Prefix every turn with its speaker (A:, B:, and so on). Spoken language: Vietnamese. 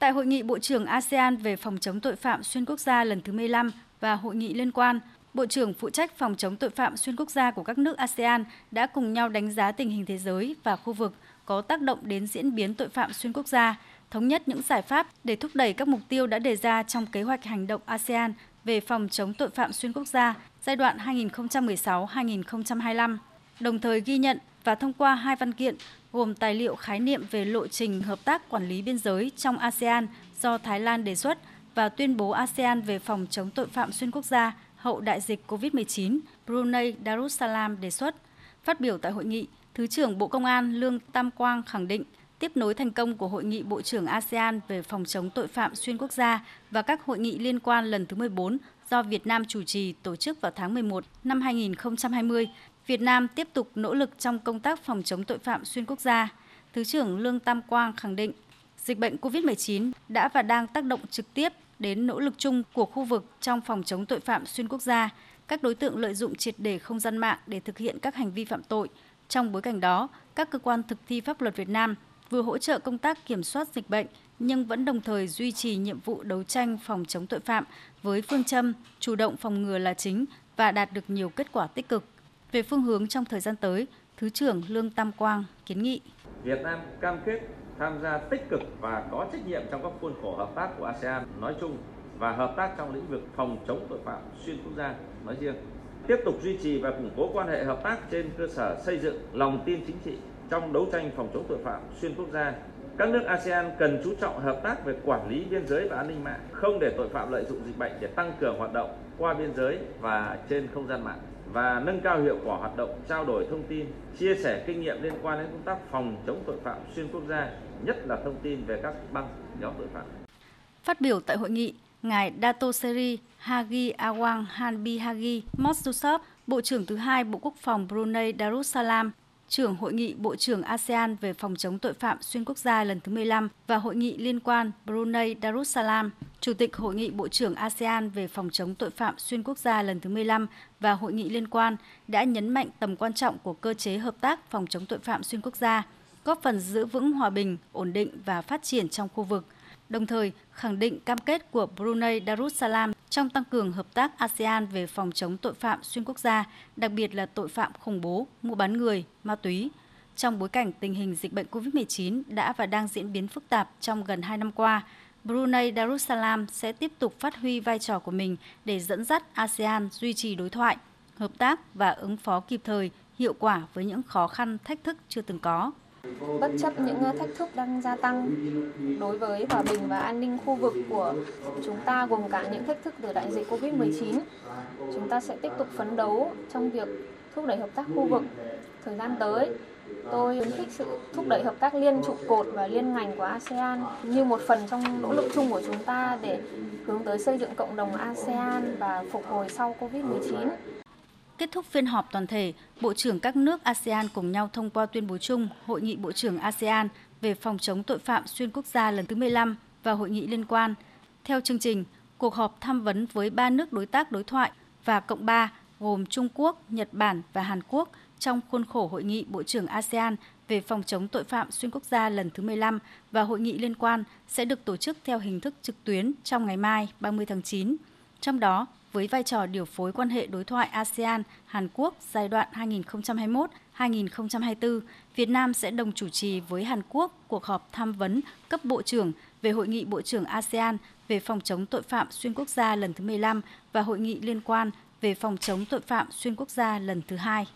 A: Tại hội nghị Bộ trưởng ASEAN về phòng chống tội phạm xuyên quốc gia lần thứ 15 và hội nghị liên quan, Bộ trưởng phụ trách phòng chống tội phạm xuyên quốc gia của các nước ASEAN đã cùng nhau đánh giá tình hình thế giới và khu vực có tác động đến diễn biến tội phạm xuyên quốc gia, thống nhất những giải pháp để thúc đẩy các mục tiêu đã đề ra trong kế hoạch hành động ASEAN về phòng chống tội phạm xuyên quốc gia giai đoạn 2016-2025, đồng thời ghi nhận và thông qua hai văn kiện gồm tài liệu khái niệm về lộ trình hợp tác quản lý biên giới trong ASEAN do Thái Lan đề xuất và tuyên bố ASEAN về phòng chống tội phạm xuyên quốc gia hậu đại dịch COVID-19 Brunei Darussalam đề xuất. Phát biểu tại hội nghị, Thứ trưởng Bộ Công an Lương Tam Quang khẳng định tiếp nối thành công của Hội nghị Bộ trưởng ASEAN về phòng chống tội phạm xuyên quốc gia và các hội nghị liên quan lần thứ 14 do Việt Nam chủ trì tổ chức vào tháng 11 năm 2020, Việt Nam tiếp tục nỗ lực trong công tác phòng chống tội phạm xuyên quốc gia. Thứ trưởng Lương Tam Quang khẳng định, dịch bệnh COVID-19 đã và đang tác động trực tiếp đến nỗ lực chung của khu vực trong phòng chống tội phạm xuyên quốc gia. Các đối tượng lợi dụng triệt để không gian mạng để thực hiện các hành vi phạm tội. Trong bối cảnh đó, các cơ quan thực thi pháp luật Việt Nam vừa hỗ trợ công tác kiểm soát dịch bệnh nhưng vẫn đồng thời duy trì nhiệm vụ đấu tranh phòng chống tội phạm với phương châm chủ động phòng ngừa là chính và đạt được nhiều kết quả tích cực. Về phương hướng trong thời gian tới, Thứ trưởng Lương Tam Quang kiến nghị.
B: Việt Nam cam kết tham gia tích cực và có trách nhiệm trong các khuôn khổ hợp tác của ASEAN nói chung và hợp tác trong lĩnh vực phòng chống tội phạm xuyên quốc gia nói riêng. Tiếp tục duy trì và củng cố quan hệ hợp tác trên cơ sở xây dựng lòng tin chính trị trong đấu tranh phòng chống tội phạm xuyên quốc gia các nước ASEAN cần chú trọng hợp tác về quản lý biên giới và an ninh mạng, không để tội phạm lợi dụng dịch bệnh để tăng cường hoạt động qua biên giới và trên không gian mạng và nâng cao hiệu quả hoạt động trao đổi thông tin, chia sẻ kinh nghiệm liên quan đến công tác phòng chống tội phạm xuyên quốc gia, nhất là thông tin về các băng nhóm tội phạm.
A: Phát biểu tại hội nghị, Ngài Datoseri Hagi Awang Hanbi Hagi Mosdusop, Bộ trưởng thứ hai Bộ Quốc phòng Brunei Darussalam trưởng Hội nghị Bộ trưởng ASEAN về phòng chống tội phạm xuyên quốc gia lần thứ 15 và Hội nghị liên quan Brunei Darussalam, Chủ tịch Hội nghị Bộ trưởng ASEAN về phòng chống tội phạm xuyên quốc gia lần thứ 15 và Hội nghị liên quan đã nhấn mạnh tầm quan trọng của cơ chế hợp tác phòng chống tội phạm xuyên quốc gia, góp phần giữ vững hòa bình, ổn định và phát triển trong khu vực – đồng thời khẳng định cam kết của Brunei Darussalam trong tăng cường hợp tác ASEAN về phòng chống tội phạm xuyên quốc gia, đặc biệt là tội phạm khủng bố, mua bán người, ma túy. Trong bối cảnh tình hình dịch bệnh COVID-19 đã và đang diễn biến phức tạp trong gần 2 năm qua, Brunei Darussalam sẽ tiếp tục phát huy vai trò của mình để dẫn dắt ASEAN duy trì đối thoại, hợp tác và ứng phó kịp thời, hiệu quả với những khó khăn, thách thức chưa từng có.
C: Bất chấp những ờ, thách thức đang gia tăng đối với hòa bình và an ninh khu vực của chúng ta gồm cả những thách thức từ đại dịch Covid-19, chúng ta sẽ tiếp tục phấn đấu trong việc thúc đẩy hợp tác khu vực. Thời gian tới, tôi khuyến khích sự thúc đẩy hợp tác liên trụ cột và liên ngành của ASEAN như một phần trong nỗ lực chung của chúng ta để hướng tới xây dựng cộng đồng ASEAN và phục hồi sau Covid-19.
A: Kết thúc phiên họp toàn thể, Bộ trưởng các nước ASEAN cùng nhau thông qua tuyên bố chung Hội nghị Bộ trưởng ASEAN về phòng chống tội phạm xuyên quốc gia lần thứ 15 và hội nghị liên quan. Theo chương trình, cuộc họp tham vấn với ba nước đối tác đối thoại và cộng ba gồm Trung Quốc, Nhật Bản và Hàn Quốc trong khuôn khổ hội nghị Bộ trưởng ASEAN về phòng chống tội phạm xuyên quốc gia lần thứ 15 và hội nghị liên quan sẽ được tổ chức theo hình thức trực tuyến trong ngày mai 30 tháng 9. Trong đó, với vai trò điều phối quan hệ đối thoại ASEAN Hàn Quốc giai đoạn 2021-2024, Việt Nam sẽ đồng chủ trì với Hàn Quốc cuộc họp tham vấn cấp bộ trưởng về hội nghị bộ trưởng ASEAN về phòng chống tội phạm xuyên quốc gia lần thứ 15 và hội nghị liên quan về phòng chống tội phạm xuyên quốc gia lần thứ hai.